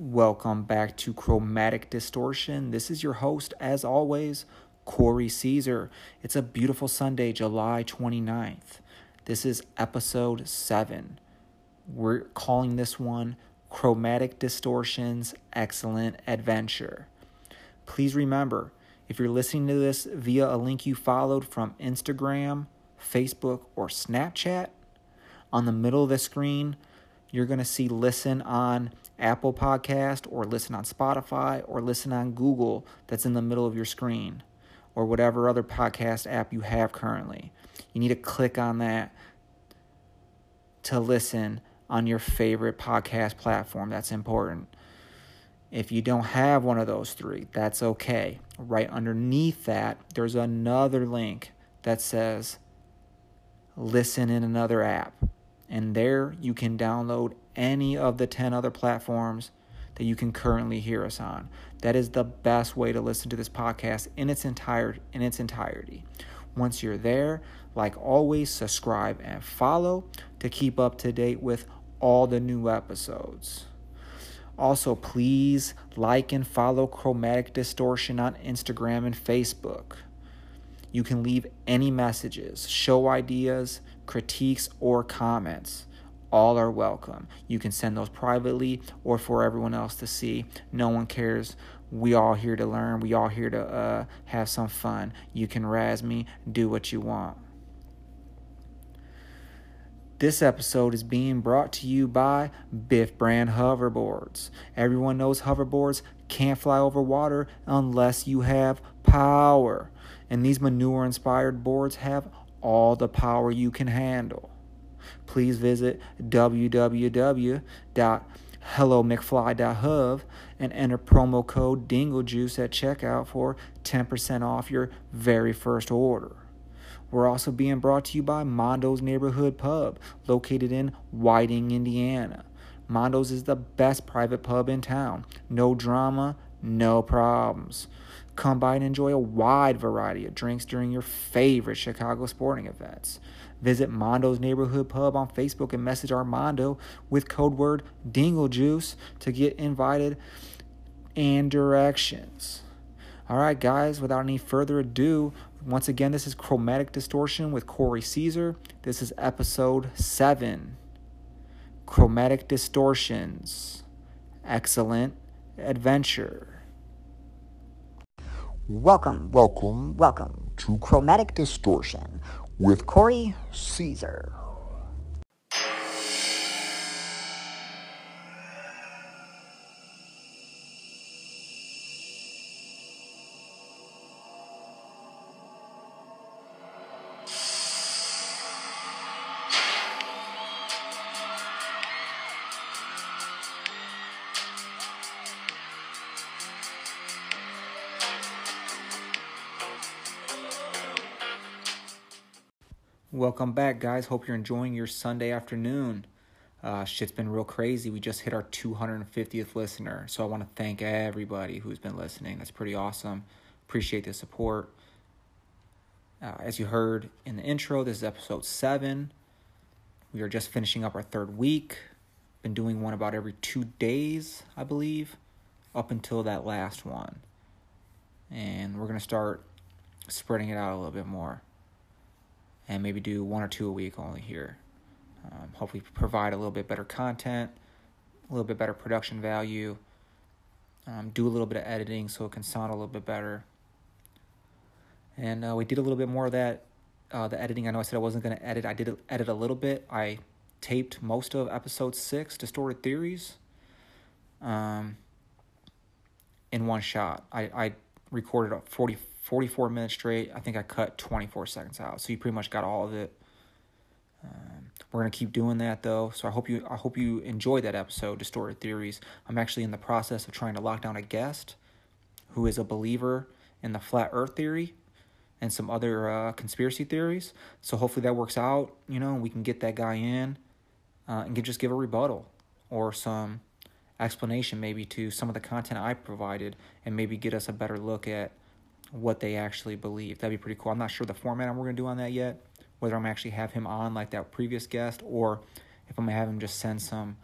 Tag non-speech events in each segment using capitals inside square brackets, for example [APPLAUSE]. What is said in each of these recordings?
Welcome back to Chromatic Distortion. This is your host, as always, Corey Caesar. It's a beautiful Sunday, July 29th. This is episode 7. We're calling this one Chromatic Distortion's Excellent Adventure. Please remember, if you're listening to this via a link you followed from Instagram, Facebook, or Snapchat, on the middle of the screen, you're going to see listen on Apple Podcast or listen on Spotify or listen on Google that's in the middle of your screen or whatever other podcast app you have currently. You need to click on that to listen on your favorite podcast platform. That's important. If you don't have one of those three, that's okay. Right underneath that, there's another link that says listen in another app. And there you can download any of the 10 other platforms that you can currently hear us on. That is the best way to listen to this podcast in its entire in its entirety. Once you're there, like always, subscribe and follow to keep up to date with all the new episodes. Also, please like and follow Chromatic Distortion on Instagram and Facebook. You can leave any messages, show ideas, critiques, or comments. All are welcome. You can send those privately or for everyone else to see. No one cares. We all here to learn. We all here to uh, have some fun. You can razz me, do what you want. This episode is being brought to you by Biff Brand Hoverboards. Everyone knows hoverboards can't fly over water unless you have power. And these manure inspired boards have all the power you can handle. Please visit www.hellomcfly.hub and enter promo code DingleJuice at checkout for 10% off your very first order. We're also being brought to you by Mondo's Neighborhood Pub, located in Whiting, Indiana. Mondo's is the best private pub in town. No drama, no problems. Come by and enjoy a wide variety of drinks during your favorite Chicago sporting events. Visit Mondo's Neighborhood Pub on Facebook and message Armando with code word DingleJuice to get invited and directions. All right, guys, without any further ado, once again, this is Chromatic Distortion with Corey Caesar. This is episode 7 Chromatic Distortions. Excellent adventure. Welcome, Welcome welcome to Chromatic Distortion with Corey Caesar. Welcome back, guys. Hope you're enjoying your Sunday afternoon. Uh, shit's been real crazy. We just hit our 250th listener. So I want to thank everybody who's been listening. That's pretty awesome. Appreciate the support. Uh, as you heard in the intro, this is episode seven. We are just finishing up our third week. Been doing one about every two days, I believe, up until that last one. And we're going to start spreading it out a little bit more and maybe do one or two a week only here. Um, hopefully, provide a little bit better content, a little bit better production value, um, do a little bit of editing so it can sound a little bit better. And uh, we did a little bit more of that. Uh, the editing, I know I said I wasn't going to edit. I did edit a little bit. I taped most of episode six, Distorted Theories, um, in one shot. I, I recorded a 40, 44 minutes straight. I think I cut 24 seconds out. So you pretty much got all of it. Um, we're gonna keep doing that though. So I hope you I hope you enjoyed that episode, Distorted Theories. I'm actually in the process of trying to lock down a guest who is a believer in the flat Earth theory and some other uh, conspiracy theories. So hopefully that works out. You know, we can get that guy in uh, and can just give a rebuttal or some explanation maybe to some of the content I provided and maybe get us a better look at what they actually believe. That'd be pretty cool. I'm not sure the format we're gonna do on that yet. Whether I'm actually have him on like that previous guest, or if I'm gonna have him just send some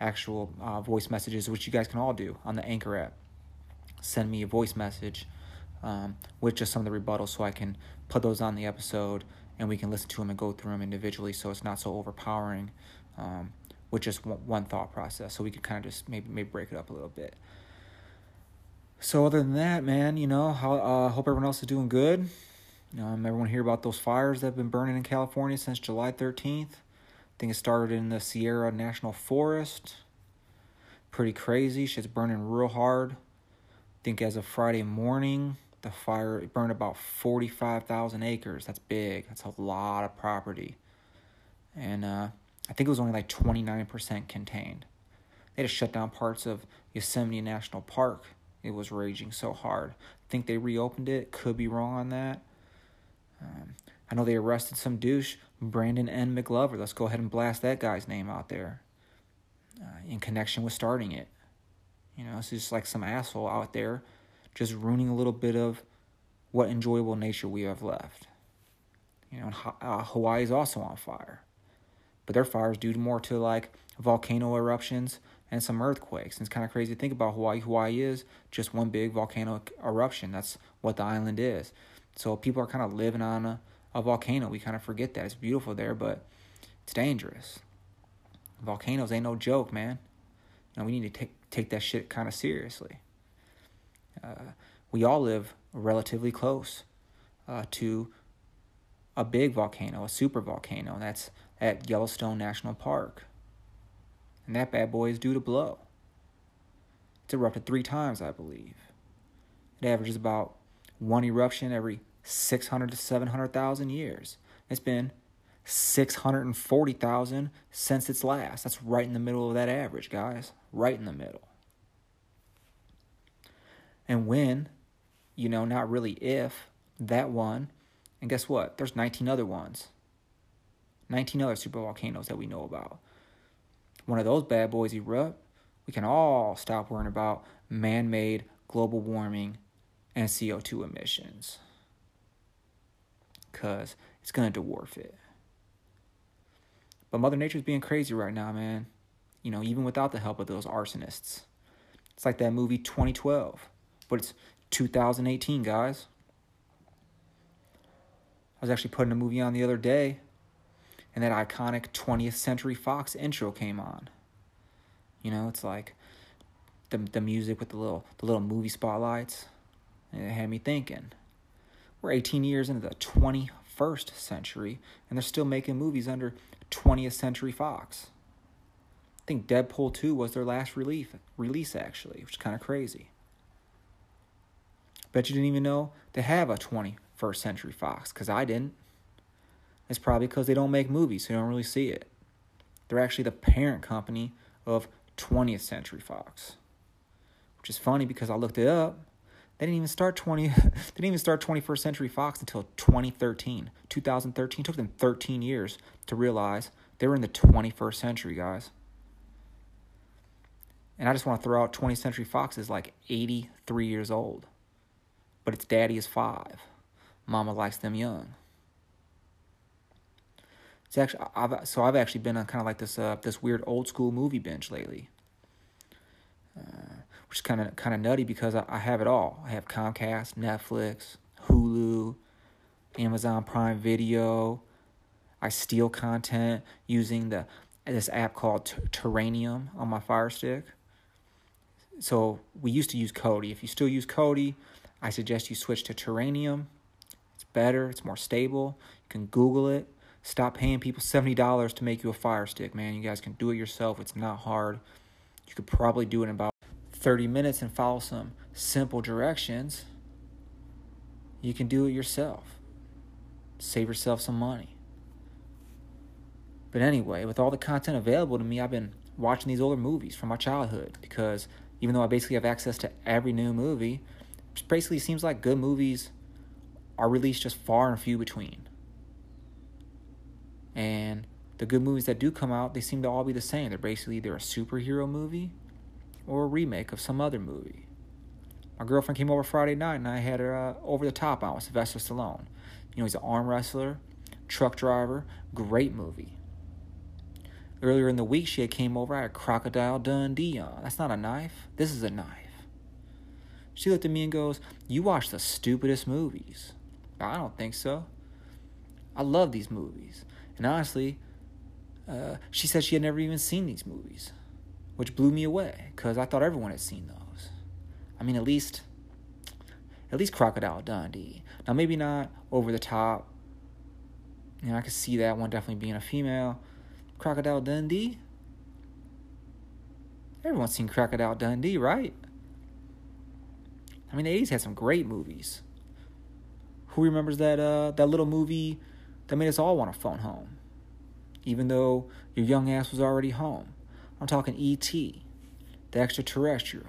actual uh, voice messages, which you guys can all do on the Anchor app. Send me a voice message um, with just some of the rebuttals so I can put those on the episode and we can listen to them and go through them individually so it's not so overpowering um, with just one, one thought process. So we could kind of just maybe maybe break it up a little bit. So other than that, man, you know, I uh, hope everyone else is doing good. Um, everyone hear about those fires that have been burning in California since July 13th. I think it started in the Sierra National Forest. Pretty crazy. Shit's burning real hard. I think as of Friday morning, the fire burned about 45,000 acres. That's big. That's a lot of property. And uh, I think it was only like 29% contained. They had to shut down parts of Yosemite National Park. It was raging so hard. I think they reopened it. Could be wrong on that. Um, I know they arrested some douche, Brandon N. McGlover. Let's go ahead and blast that guy's name out there uh, in connection with starting it. You know, it's just like some asshole out there just ruining a little bit of what enjoyable nature we have left. You know, uh, Hawaii is also on fire, but their fires due more to like volcano eruptions and some earthquakes. And it's kind of crazy to think about Hawaii. Hawaii is just one big volcano eruption. That's what the island is. So people are kind of living on a, a volcano. We kind of forget that. It's beautiful there, but it's dangerous. Volcanoes ain't no joke, man. You know, we need to take take that shit kind of seriously. Uh, we all live relatively close uh, to a big volcano, a super volcano. That's at Yellowstone National Park. And that bad boy is due to blow. It's erupted three times, I believe. It averages about one eruption every 600 to 700,000 years. It's been 640,000 since its last. That's right in the middle of that average, guys. Right in the middle and when, you know, not really if, that one. And guess what? There's 19 other ones. 19 other supervolcanoes that we know about. One of those bad boys erupt, we can all stop worrying about man made global warming and CO2 emissions. Because it's going to dwarf it. But Mother Nature's being crazy right now, man. You know, even without the help of those arsonists. It's like that movie 2012 but it's 2018, guys. I was actually putting a movie on the other day, and that iconic 20th Century Fox intro came on. You know, it's like the the music with the little the little movie spotlights. It had me thinking. We're 18 years into the 21st century, and they're still making movies under 20th Century Fox. I think Deadpool 2 was their last release, release actually, which is kind of crazy. Bet you didn't even know they have a 21st Century Fox, because I didn't. It's probably because they don't make movies, so you don't really see it. They're actually the parent company of 20th Century Fox, which is funny because I looked it up. They didn't even start 20. [LAUGHS] they didn't even start 21st Century Fox until 2013. 2013 took them 13 years to realize they were in the 21st century, guys. And I just want to throw out 20th Century Fox is like 83 years old but its daddy is five. Mama likes them young. It's actually I've so I've actually been on kind of like this uh this weird old school movie binge lately, uh, which is kind of kind of nutty because I, I have it all. I have Comcast, Netflix, Hulu, Amazon Prime Video. I steal content using the this app called Terrarium on my Fire Stick. So we used to use Kodi. If you still use Kodi, I suggest you switch to Terrarium. It's better, it's more stable. You can Google it. Stop paying people $70 to make you a fire stick, man. You guys can do it yourself. It's not hard. You could probably do it in about 30 minutes and follow some simple directions. You can do it yourself. Save yourself some money. But anyway, with all the content available to me, I've been watching these older movies from my childhood because even though I basically have access to every new movie, it basically seems like good movies are released just far and few between. And the good movies that do come out, they seem to all be the same. They're basically either a superhero movie or a remake of some other movie. My girlfriend came over Friday night and I had her uh, over the top on with Sylvester Stallone. You know, he's an arm wrestler, truck driver, great movie. Earlier in the week, she had came over. I had Crocodile Dundee on. That's not a knife. This is a knife. She looked at me and goes, You watch the stupidest movies. I don't think so. I love these movies. And honestly, uh, she said she had never even seen these movies, which blew me away because I thought everyone had seen those. I mean, at least, at least Crocodile Dundee. Now, maybe not over the top. You know, I could see that one definitely being a female. Crocodile Dundee. Everyone's seen Crocodile Dundee, right? I mean, the 80s had some great movies. Who remembers that uh, that little movie that made us all want to phone home? Even though your young ass was already home. I'm talking E.T., the extraterrestrial.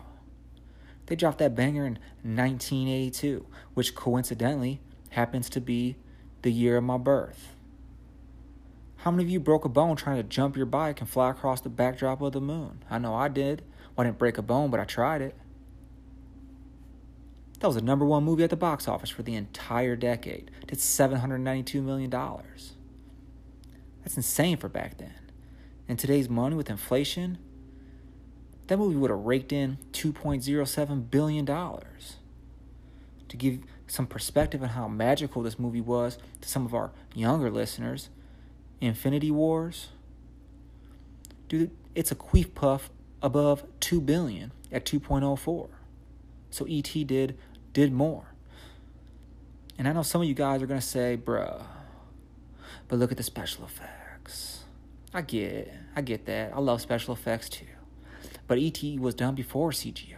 They dropped that banger in 1982, which coincidentally happens to be the year of my birth. How many of you broke a bone trying to jump your bike and fly across the backdrop of the moon? I know I did. Well, I didn't break a bone, but I tried it. That was the number one movie at the box office for the entire decade. It did $792 million. That's insane for back then. In today's money with inflation, that movie would have raked in $2.07 billion. To give some perspective on how magical this movie was to some of our younger listeners, Infinity Wars, dude, it's a queef puff above 2 billion at 2.04. So ET did did more. And I know some of you guys are going to say, bruh, but look at the special effects. I get I get that. I love special effects too. But ET was done before CGI.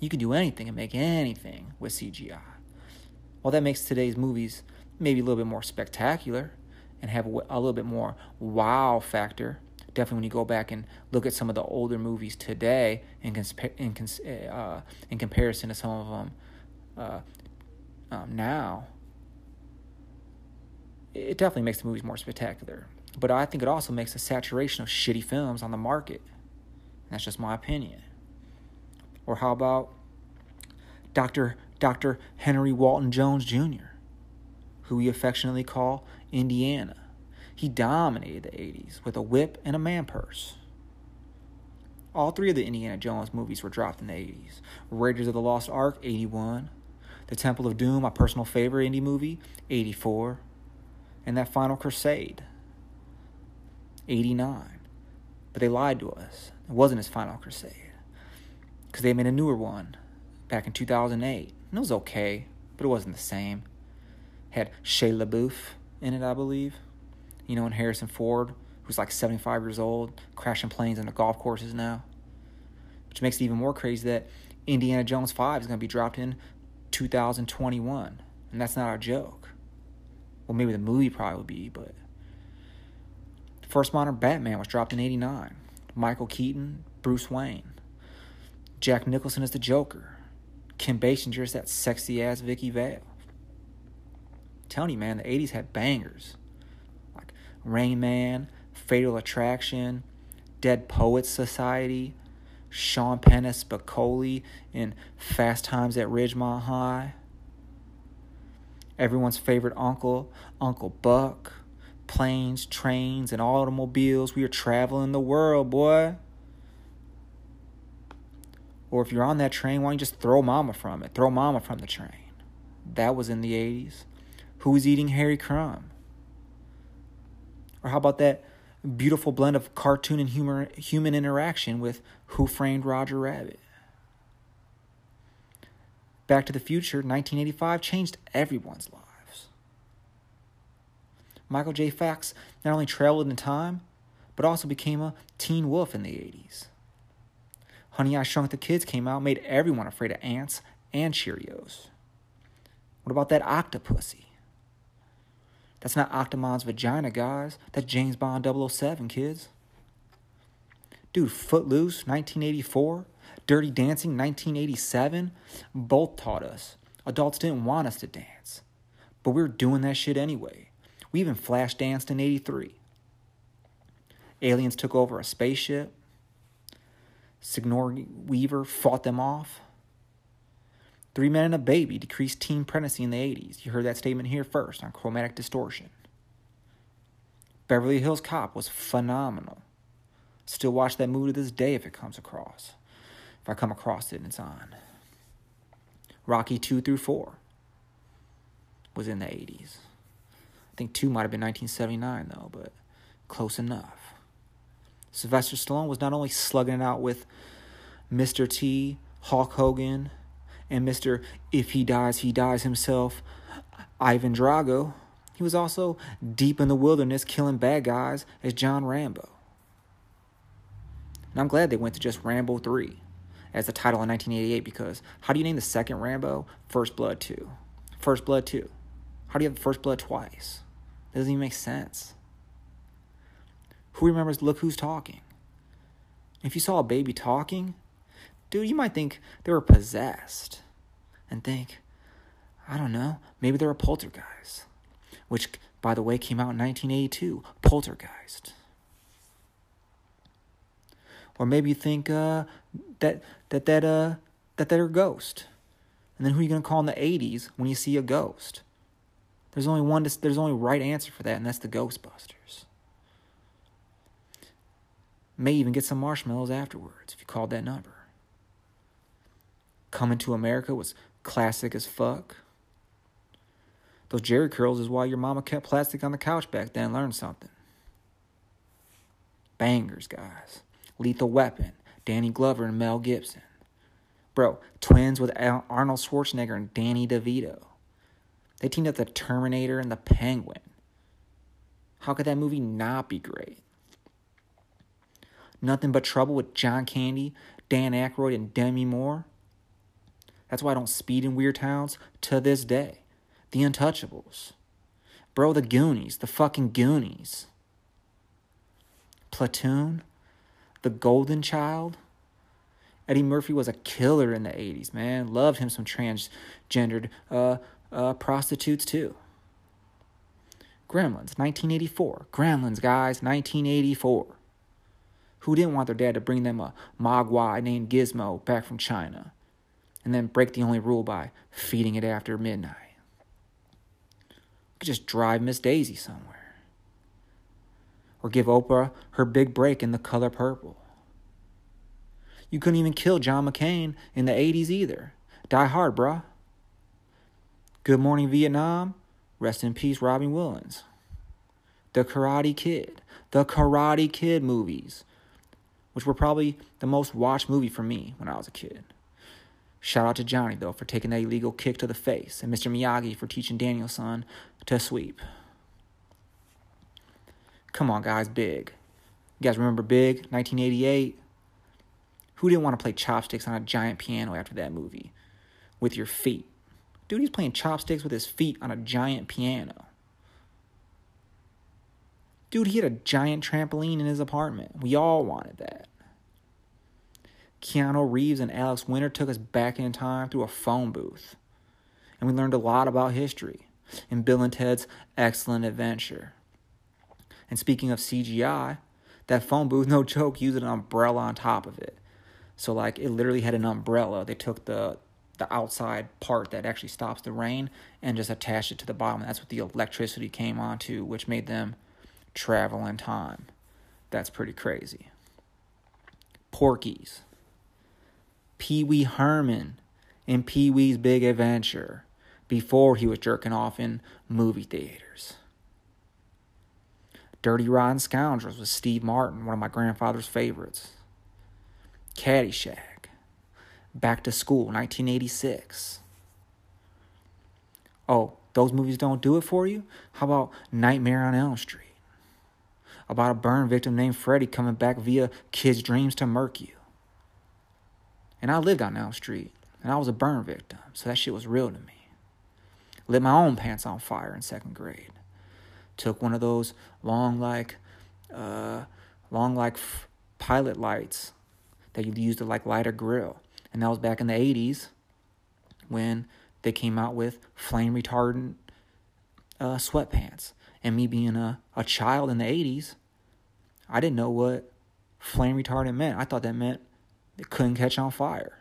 You can do anything and make anything with CGI. Well, that makes today's movies maybe a little bit more spectacular and have a little bit more wow factor definitely when you go back and look at some of the older movies today in, consp- in, cons- uh, in comparison to some of them uh, um, now, it definitely makes the movies more spectacular. But I think it also makes a saturation of shitty films on the market. That's just my opinion. Or how about Dr. Dr. Henry Walton Jones Jr., who we affectionately call Indiana. He dominated the 80s with a whip and a man purse. All three of the Indiana Jones movies were dropped in the 80s Raiders of the Lost Ark, 81. The Temple of Doom, my personal favorite indie movie, 84. And that Final Crusade, 89. But they lied to us. It wasn't his Final Crusade. Because they made a newer one back in 2008. And it was okay, but it wasn't the same. Had Shia LaBeouf in it, I believe you know, and Harrison Ford, who's like 75 years old, crashing planes into golf courses now. Which makes it even more crazy that Indiana Jones 5 is going to be dropped in 2021. And that's not a joke. Well, maybe the movie probably would be, but. The first modern Batman was dropped in 89. Michael Keaton, Bruce Wayne. Jack Nicholson is the Joker. Kim Basinger is that sexy ass Vicki Vale. I'm telling you, man, the 80s had bangers. Rain Man, Fatal Attraction, Dead Poets Society, Sean Penn as Spicoli in Fast Times at Ridgemont High, everyone's favorite uncle, Uncle Buck, planes, trains, and automobiles. We are traveling the world, boy. Or if you're on that train, why don't you just throw mama from it? Throw mama from the train. That was in the 80s. Who's eating Harry Crumb? Or how about that beautiful blend of cartoon and humor, human interaction with Who Framed Roger Rabbit? Back to the Future 1985 changed everyone's lives. Michael J. Fox not only traveled in time, but also became a teen wolf in the 80s. Honey, I Shrunk the Kids came out, made everyone afraid of ants and Cheerios. What about that octopussy? That's not Octomom's vagina, guys. That's James Bond 007, kids. Dude, Footloose, 1984. Dirty Dancing, 1987. Both taught us. Adults didn't want us to dance. But we were doing that shit anyway. We even flash danced in 83. Aliens took over a spaceship. Sigourney Weaver fought them off. Three Men and a Baby decreased teen pregnancy in the 80s. You heard that statement here first on chromatic distortion. Beverly Hills Cop was phenomenal. Still watch that movie to this day if it comes across. If I come across it and it's on. Rocky 2 through 4 was in the 80s. I think 2 might have been 1979 though, but close enough. Sylvester Stallone was not only slugging it out with Mr. T, Hulk Hogan, and Mr. If He Dies, He Dies himself, Ivan Drago. He was also deep in the wilderness killing bad guys as John Rambo. And I'm glad they went to just Rambo 3 as the title in 1988 because how do you name the second Rambo First Blood 2? First Blood 2. How do you have First Blood twice? That doesn't even make sense. Who remembers Look Who's Talking? If you saw a baby talking, dude, you might think they were possessed and think, I don't know, maybe they're a poltergeist, which, by the way, came out in 1982. Poltergeist. Or maybe you think uh, that that that uh, that they're a ghost, and then who are you gonna call in the 80s when you see a ghost? There's only one. There's only right answer for that, and that's the Ghostbusters. May even get some marshmallows afterwards if you called that number. Coming to America was classic as fuck. Those jerry curls is why your mama kept plastic on the couch back then. Learn something. Bangers, guys. Lethal Weapon, Danny Glover and Mel Gibson. Bro, twins with Arnold Schwarzenegger and Danny DeVito. They teamed up the Terminator and the Penguin. How could that movie not be great? Nothing but trouble with John Candy, Dan Aykroyd, and Demi Moore. That's why I don't speed in weird towns to this day. The Untouchables. Bro, the Goonies. The fucking Goonies. Platoon. The Golden Child. Eddie Murphy was a killer in the 80s, man. Loved him some transgendered uh, uh, prostitutes, too. Gremlins, 1984. Gremlins, guys, 1984. Who didn't want their dad to bring them a mogwai named Gizmo back from China? And then break the only rule by feeding it after midnight. could just drive Miss Daisy somewhere. Or give Oprah her big break in the color purple. You couldn't even kill John McClane in the 80s either. Die hard, bruh. Good Morning Vietnam. Rest in peace, Robin Williams. The Karate Kid. The Karate Kid movies, which were probably the most watched movie for me when I was a kid. Shout out to Johnny, though, for taking that illegal kick to the face, and Mr. Miyagi for teaching Daniel-san to sweep. Come on, guys, Big. You guys remember Big, 1988? Who didn't want to play chopsticks on a giant piano after that movie? With your feet. Dude, he's playing chopsticks with his feet on a giant piano. Dude, he had a giant trampoline in his apartment. We all wanted that. Keanu Reeves and Alex Winter took us back in time through a phone booth. And we learned a lot about history in Bill and Ted's Excellent Adventure. And speaking of CGI, that phone booth, [LAUGHS] no joke, used an umbrella on top of it. So like it literally had an umbrella. They took the the outside part that actually stops the rain and just attached it to the bottom. That's what the electricity came onto, which made them travel in time. That's pretty crazy. Porky's. Pee Wee Herman in Pee Wee's Big Adventure before he was jerking off in movie theaters. Dirty Rotten Scoundrels with Steve Martin, one of my grandfather's favorites. Caddyshack. Back to School, 1986. Oh, those movies don't do it for you? How about Nightmare on Elm Street? About a burn victim named Freddy coming back via kids' dreams to murk you. And I lived on Elm Street, and I was a burn victim, so that shit was real to me. Lit my own pants on fire in second grade. Took one of those long, like, uh, long, like f- pilot lights that you used to like light a grill, and that was back in the '80s when they came out with flame retardant uh, sweatpants. And me being a, a child in the 80s, I didn't know what flame retardant meant. I thought that meant it couldn't catch on fire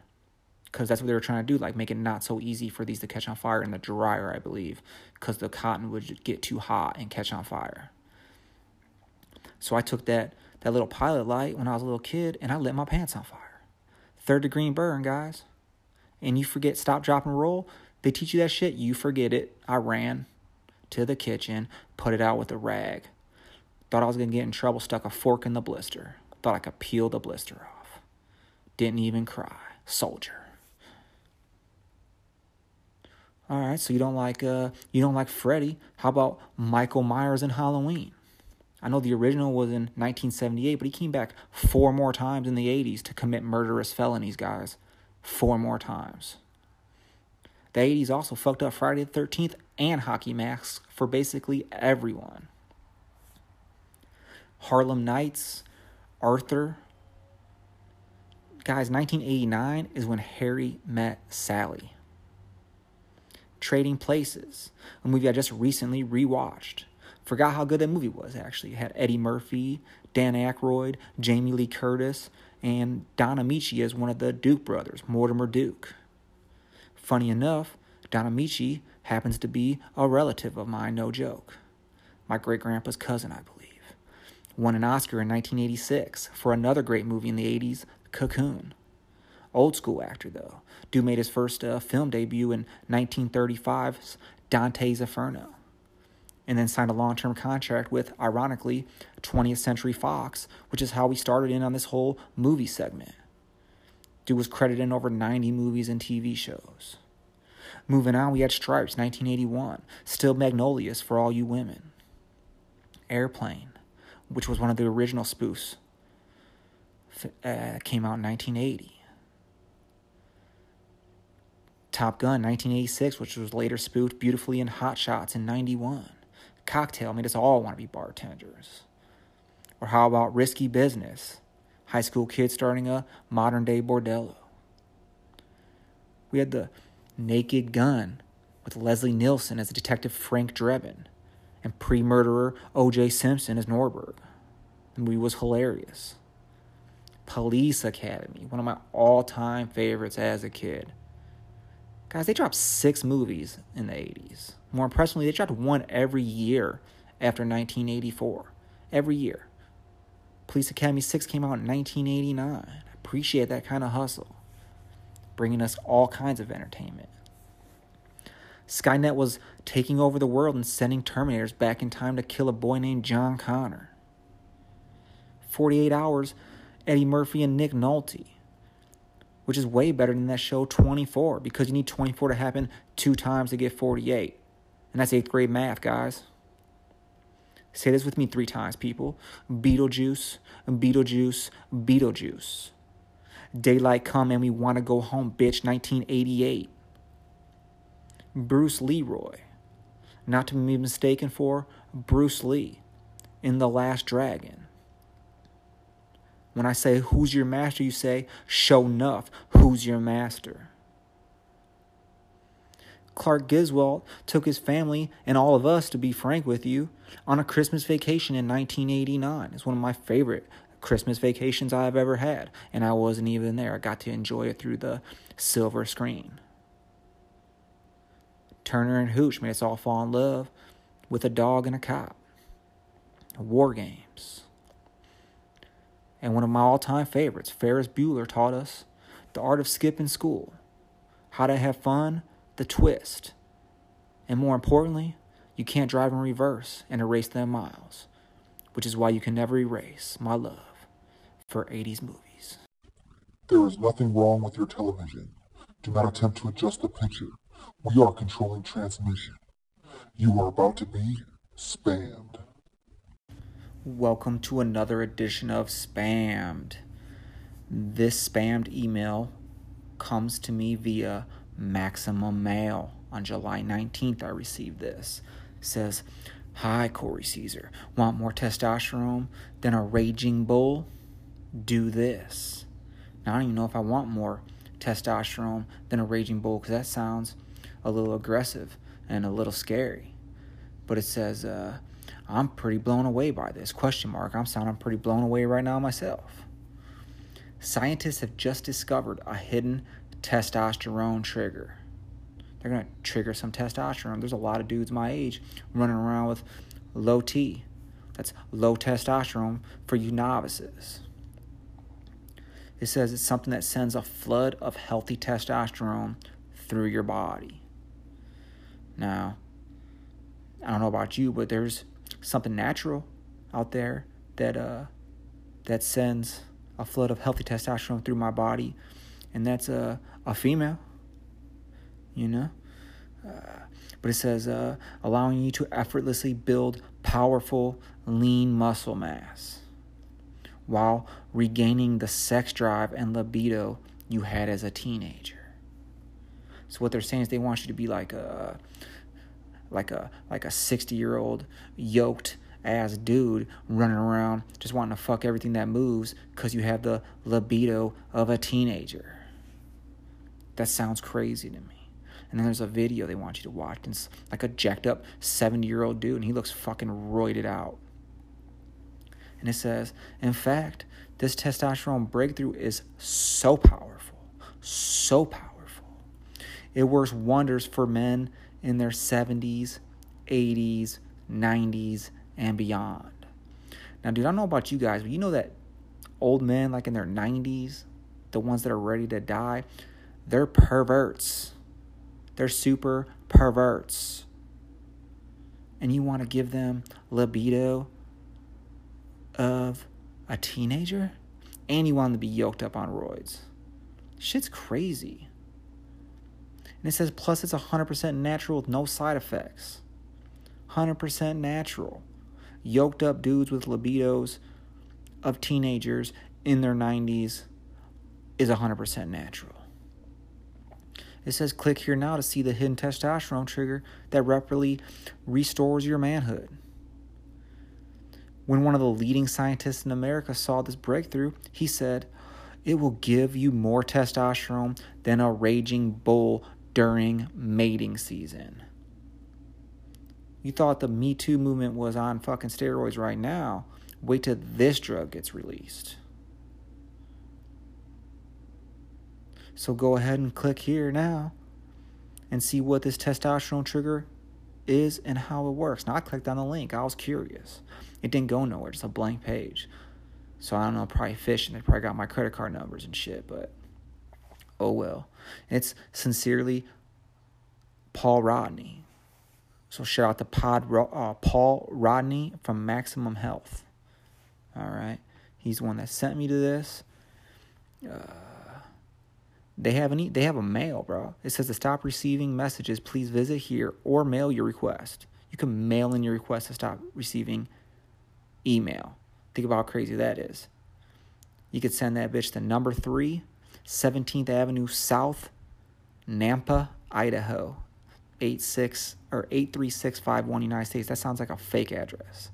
because that's what they were trying to do like make it not so easy for these to catch on fire in the dryer i believe because the cotton would get too hot and catch on fire So I took that that little pilot light when I was a little kid and I lit my pants on fire. Third degree burn, guys. And you forget stop, drop, and roll. They teach you that shit. You forget it. I ran to the kitchen, put it out with a rag. Thought I was gonna get in trouble. Stuck a fork in the blister. Thought I could peel the blister off. Didn't even cry. Soldier. All right, so you don't like uh you don't like Freddy. How about Michael Myers in Halloween? I know the original was in 1978, but he came back four more times in the 80s to commit murderous felonies, guys. Four more times. The 80s also fucked up Friday the 13th and hockey masks for basically everyone. Harlem Nights, Arthur. Guys, 1989 is when Harry met Sally. Trading Places, a movie I just recently rewatched. Forgot how good that movie was, actually. It had Eddie Murphy, Dan Aykroyd, Jamie Lee Curtis, and Don Ameche as one of the Duke brothers, Mortimer Duke. Funny enough, Don Ameche happens to be a relative of mine, no joke. My great grandpa's cousin, I believe. Won an Oscar in 1986 for another great movie in the 80s, Cocoon. Old school actor, though. Dude made his first uh, film debut in 1935's Dante's Inferno. And then signed a long term contract with, ironically, 20th Century Fox, which is how we started in on this whole movie segment. Dude was credited in over 90 movies and TV shows. Moving on, we had Stripes, 1981. Steel Magnolias for all you women. Airplane, which was one of the original spoofs, uh, came out in 1980. Top Gun 1986, which was later spoofed beautifully in Hot Shots in 91. Cocktail made us all want to be bartenders. Or how about Risky Business? High school kids starting a modern day bordello. We had the Naked Gun with Leslie Nielsen as Detective Frank Drebin and pre murderer O.J. Simpson as Nordberg. The movie was hilarious. Police Academy, one of my all time favorites as a kid. Guys, they dropped six movies in the 80s. More impressively, they dropped one every year after 1984. Every year. Police Academy 6 came out in 1989. I appreciate that kind of hustle, bringing us all kinds of entertainment. Skynet was taking over the world and sending Terminators back in time to kill a boy named John Connor. 48 Hours, Eddie Murphy and Nick Nolte which is way better than that show 24 because you need 24 to happen two times to get 48. And that's eighth grade math, guys. Say this with me three times, people Beetlejuice, Beetlejuice, Beetlejuice. Daylight come and we want to go home, bitch, 1988. Bruce Leroy. Not to be mistaken for Bruce Lee in The Last Dragon. When I say, Who's your master? you say, Show enough. Who's your master? Clark Griswold took his family and all of us, to be frank with you, on a Christmas vacation in 1989. It's one of my favorite Christmas vacations I've ever had, and I wasn't even there. I got to enjoy it through the silver screen. Turner and Hooch made us all fall in love with a dog and a cop. War games. And one of my all time favorites, Ferris Bueller, taught us the art of skipping school, how to have fun, the twist. And more importantly, you can't drive in reverse and erase them miles, which is why you can never erase my love for 80s movies. There is nothing wrong with your television. Do not attempt to adjust the picture. We are controlling transmission. You are about to be spammed. Welcome to another edition of Spammed. This spammed email comes to me via Maximum Mail. On July 19th, I received this. It says, Hi, Corey Caesar. Want more testosterone than a raging bull? Do this. Now, I don't even know if I want more testosterone than a raging bull because that sounds a little aggressive and a little scary. But it says, uh, I'm pretty blown away by this. Question mark. I'm sounding pretty blown away right now myself. Scientists have just discovered a hidden testosterone trigger. They're going to trigger some testosterone. There's a lot of dudes my age running around with low T. That's low testosterone for you novices. It says it's something that sends a flood of healthy testosterone through your body. Now, I don't know about you, but there's something natural out there that uh that sends a flood of healthy testosterone through my body, and that's a a female. You know, uh, but it says uh, allowing you to effortlessly build powerful, lean muscle mass while regaining the sex drive and libido you had as a teenager. So what they're saying is they want you to be like a like a like a 60 year old yoked ass dude running around just wanting to fuck everything that moves because you have the libido of a teenager. That sounds crazy to me. And then there's a video they want you to watch. And it's like a jacked up 70 year old dude, and he looks fucking roided out. And it says, in fact, this testosterone breakthrough is so powerful, so powerful. It works wonders for men in their 70s, 80s, 90s, and beyond. Now, dude, I don't know about you guys, but you know that old men, like in their 90s, the ones that are ready to die, they're perverts. They're super perverts. And you want to give them libido of a teenager? And you want them to be yoked up on roids. Shit's crazy. And it says, plus it's 100% natural with no side effects. 100% natural. Yoked up dudes with libidos of teenagers in their 90s is 100% natural. It says click here now to see the hidden testosterone trigger that rapidly restores your manhood. When one of the leading scientists in America saw this breakthrough, he said, It will give you more testosterone than a raging bull during mating season. You thought the Me Too movement was on fucking steroids right now. Wait till this drug gets released. So go ahead and click here now and see what this testosterone trigger is and how it works. Now I clicked on the link. I was curious. It didn't go nowhere, just a blank page. So I don't know, probably fishing. They probably got my credit card numbers and shit, but oh well. It's sincerely Paul Rodney. So shout out to Pod, uh, Paul Rodney from Maximum Health. All right. He's the one that sent me to this. Uh, they have an e- they have a mail, bro. It says to stop receiving messages, please visit here or mail your request. You can mail in your request to stop receiving email. Think about how crazy that is. You could send that bitch to number three, 17th Avenue South, Nampa, Idaho, 86 or 83651 United States. That sounds like a fake address.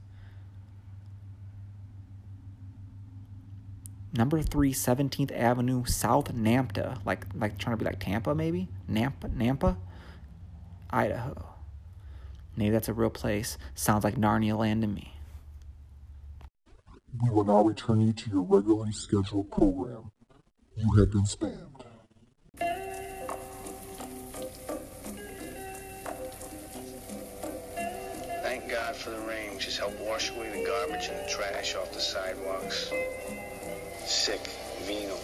number three, 17th Avenue, South Nampa, like like trying to be like Tampa, maybe Nampa, Nampa, Idaho. Maybe that's a real place. Sounds like Narnia land to me. We will now return you to your regularly scheduled program. You have been spammed. Thank God for the rain. Just help wash away the garbage and the trash off the sidewalks sick, venal.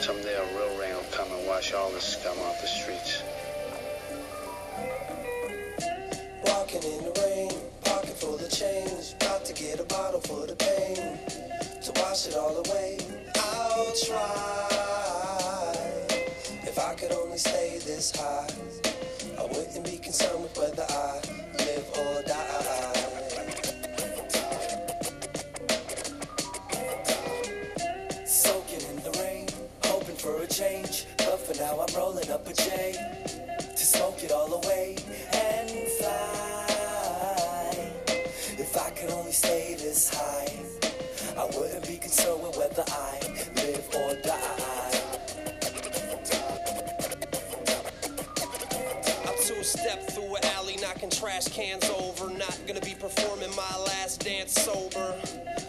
Someday a real rain will come and wash all the scum off the streets. Walking in the rain, pocket full of change, about to get a bottle for the pain. Wash it all away, I'll try. If I could only stay this high, I wouldn't be concerned with whether I live or die. Soaking in the rain, hoping for a change. But for now, I'm rolling up a J to smoke it all away and fly. If I could only stay this high, I wouldn't be concerned with whether I live or die. I'm two-step through an alley, knocking trash cans over. Not gonna be performing my last dance sober.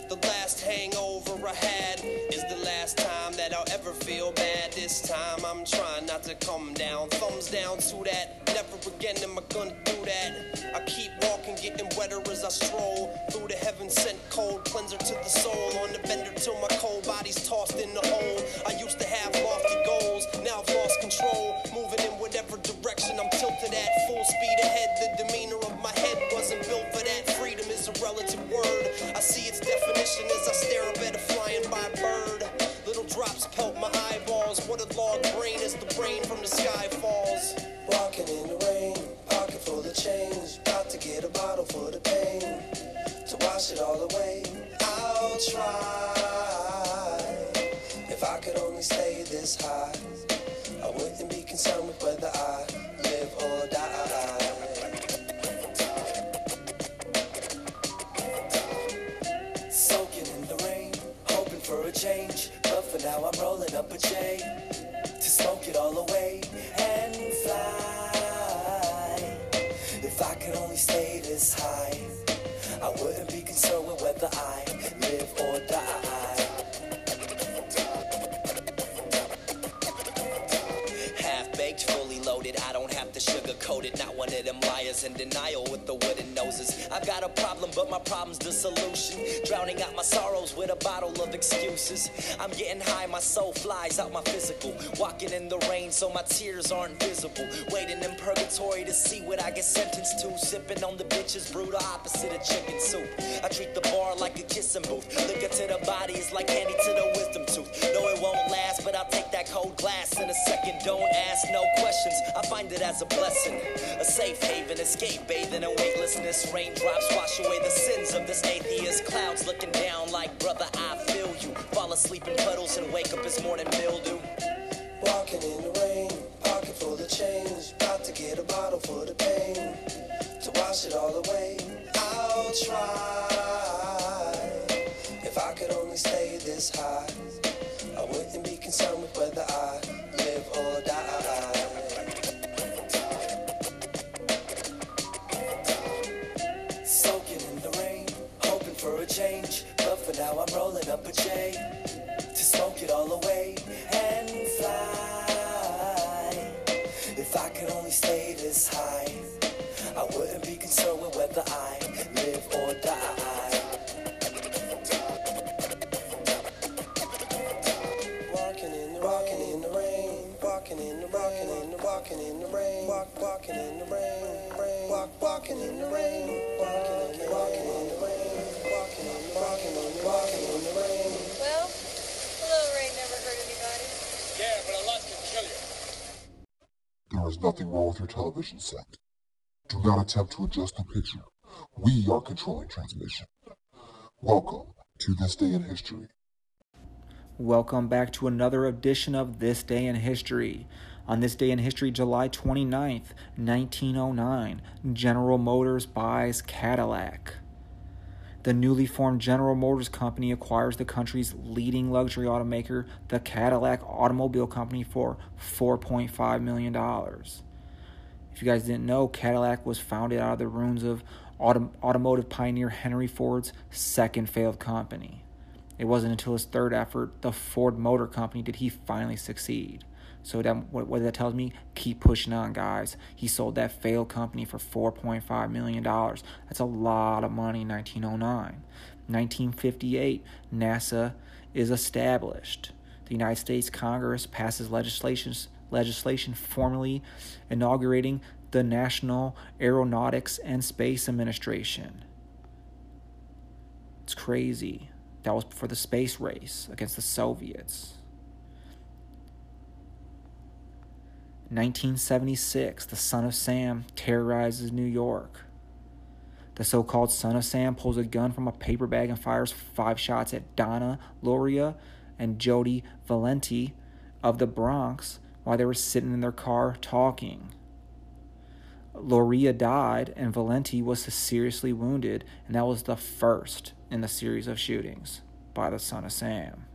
The last hangover I had is the last time that I'll ever feel bad. This time I'm trying not to come down. Thumbs down to that. Never again am I gonna sent cold cleanser to the soul. On the bender till my cold body's tossed in wash it all away, I'll try. If I could only stay this high, I wouldn't be concerned with whether I live or die. Soaking in the rain, hoping for a change. But for now, I'm rolling up a J concerned with whether I live or die. Half baked, fully loaded. I don't have to sugarcoat it. Not one of them liars in denial with the wooden noses. I've got a problem, but my problem's the solution. Drowning out my sorrows with a bottle of excuses. I'm getting high, my soul flies out my physical. Walking in the rain so my tears aren't visible. Waiting in purgatory to see what I get sentenced to. Sipping on the bitches, brew the opposite of chicken soup. I treat the bar like a kissing booth. Liquor to the body is like candy to the wisdom tooth. No, it won't last, but I'll take that cold glass in a second. Don't ask no questions. I find it as a blessing. A safe haven, escape, bathing in weightlessness. Raindrops wash away the sins of this atheist. Clouds looking down like, brother, I feel you. Fall asleep in puddles and wake up as morning mildew. Walking in the rain, pocket full of change. About to get a bottle for the pain. To wash it all away, I'll try. If I could only stay this high, walking in the rain, rain, walk walking in the rain, walking in walking in the rain, walking in walking walking in the rain. Well, a little rain never hurt anybody. Yeah, but a lot can kill you. There is nothing wrong with your television set. Do not attempt to adjust the picture. We are controlling transmission. Welcome to this day in history. Welcome back to another edition of This Day in History. On this day in history, July 29th, 1909, General Motors buys Cadillac. The newly formed General Motors Company acquires the country's leading luxury automaker, the Cadillac Automobile Company, for $4.5 million. If you guys didn't know, Cadillac was founded out of the ruins of autom- automotive pioneer Henry Ford's second failed company. It wasn't until his third effort, the Ford Motor Company, did he finally succeed. So that what, that tells me, keep pushing on, guys. He sold that failed company for 4.5 million dollars. That's a lot of money in 1909. 1958, NASA is established. The United States Congress passes legislation legislation formally inaugurating the National Aeronautics and Space Administration. It's crazy. That was for the space race against the Soviets. 1976, the Son of Sam terrorizes New York. The so called Son of Sam pulls a gun from a paper bag and fires five shots at Donna Lauria and Jody Valenti of the Bronx while they were sitting in their car talking. Lauria died and Valenti was seriously wounded, and that was the first in the series of shootings by the Son of Sam.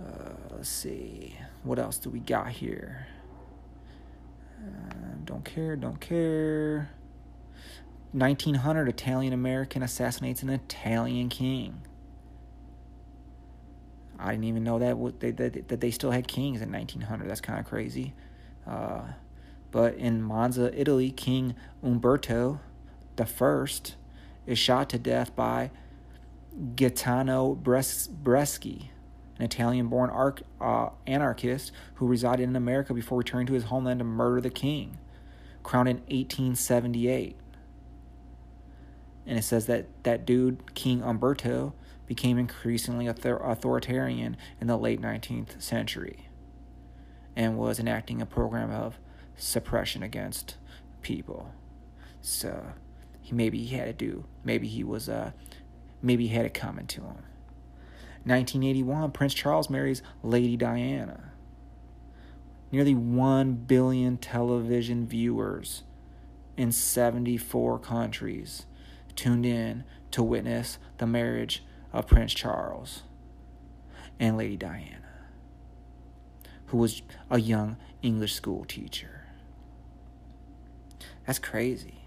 Uh, let's see. What else do we got here? Uh, don't care, don't care. 1900, Italian American assassinates an Italian king. I didn't even know that they, that, that they still had kings in 1900. That's kind of crazy. Uh, But in Monza, Italy, King Umberto I is shot to death by Gaetano Bresci, an Italian born arch- uh, anarchist who resided in America before returning to his homeland to murder the king, crowned in 1878. And it says that that dude, King Umberto, became increasingly author- authoritarian in the late 19th century and was enacting a program of suppression against people. So he maybe he had to do maybe he was uh maybe he had it coming to him. 1981, Prince Charles marries Lady Diana. Nearly 1 billion television viewers in 74 countries tuned in to witness the marriage of Prince Charles and Lady Diana, who was a young English school teacher. That's crazy.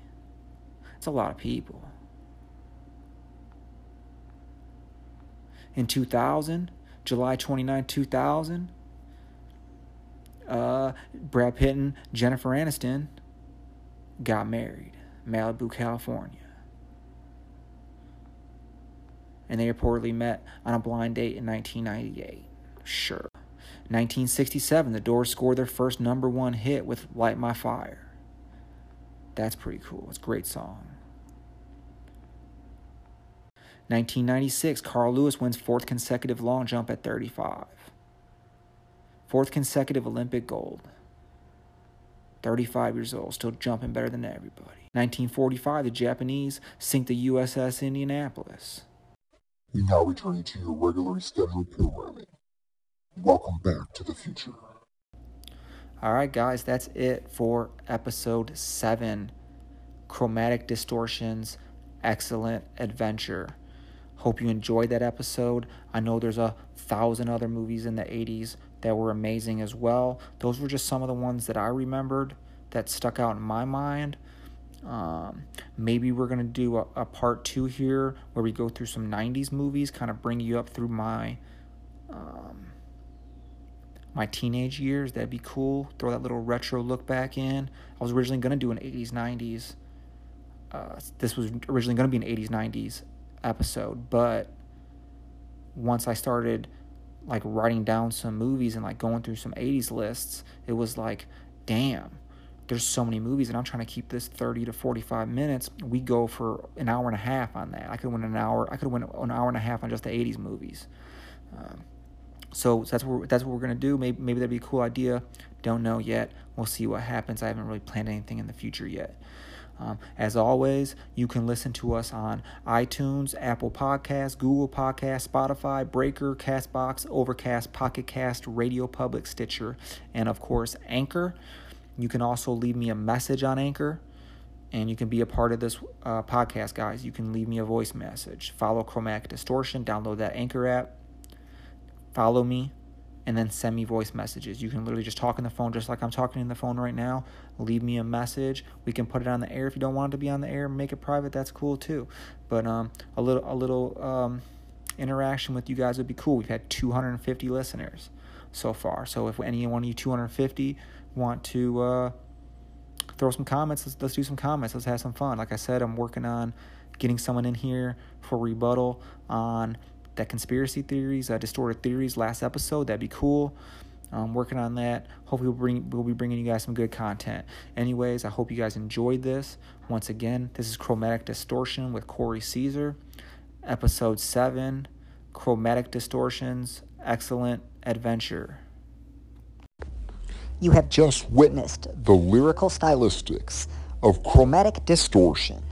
It's a lot of people. In 2000, July 29, 2000, uh, Brad Pitt and Jennifer Aniston got married, Malibu, California. And they reportedly met on a blind date in 1998. Sure. 1967, the Doors scored their first number one hit with Light My Fire. That's pretty cool. It's a great song. 1996, Carl Lewis wins fourth consecutive long jump at 35. Fourth consecutive Olympic gold. 35 years old, still jumping better than everybody. 1945, the Japanese sink the USS Indianapolis. We now returning to your regularly scheduled programming. Welcome back to the future. All right, guys, that's it for episode seven Chromatic Distortions Excellent Adventure. Hope you enjoyed that episode. I know there's a thousand other movies in the 80s that were amazing as well. Those were just some of the ones that I remembered that stuck out in my mind. Um, maybe we're going to do a, a, part two here where we go through some 90s movies, kind of bring you up through my. Um, my teenage years. That'd be cool. Throw that little retro look back in. I was originally going to do an 80s, 90s. Uh, this was originally going to be an 80s, 90s episode, but once I started like writing down some movies and like going through some 80s lists, it was like, damn, there's so many movies and I'm trying to keep this 30 to 45 minutes. We go for an hour and a half on that. I could win an hour. I could win an hour and a half on just the 80s movies. Um, so that's what that's what we're gonna do. Maybe maybe that'd be a cool idea. Don't know yet. We'll see what happens. I haven't really planned anything in the future yet. Um, as always, you can listen to us on iTunes, Apple Podcasts, Google Podcasts, Spotify, Breaker, Castbox, Overcast, Pocket Cast, Radio Public, Stitcher, and of course Anchor. You can also leave me a message on Anchor, and you can be a part of this uh, podcast, guys. You can leave me a voice message. Follow Chromatic Distortion. Download that Anchor app follow me, and then send me voice messages. You can literally just talk on the phone just like I'm talking in the phone right now. Leave me a message. We can put it on the air if you don't want it to be on the air. Make it private. That's cool too. But um, a little a little um, interaction with you guys would be cool. We've had 250 listeners so far. So if any one of you 250 want to uh, throw some comments, let's, let's do some comments. Let's have some fun. Like I said, I'm working on getting someone in here for rebuttal on that conspiracy theories, uh, distorted theories last episode. That'd be cool. I'm working on that. Hopefully, we'll, bring, we'll be bringing you guys some good content. Anyways, I hope you guys enjoyed this. Once again, this is Chromatic Distortion with Corey Caesar, episode 7 Chromatic Distortions Excellent Adventure. You have just witnessed the lyrical stylistics of chromatic distortion.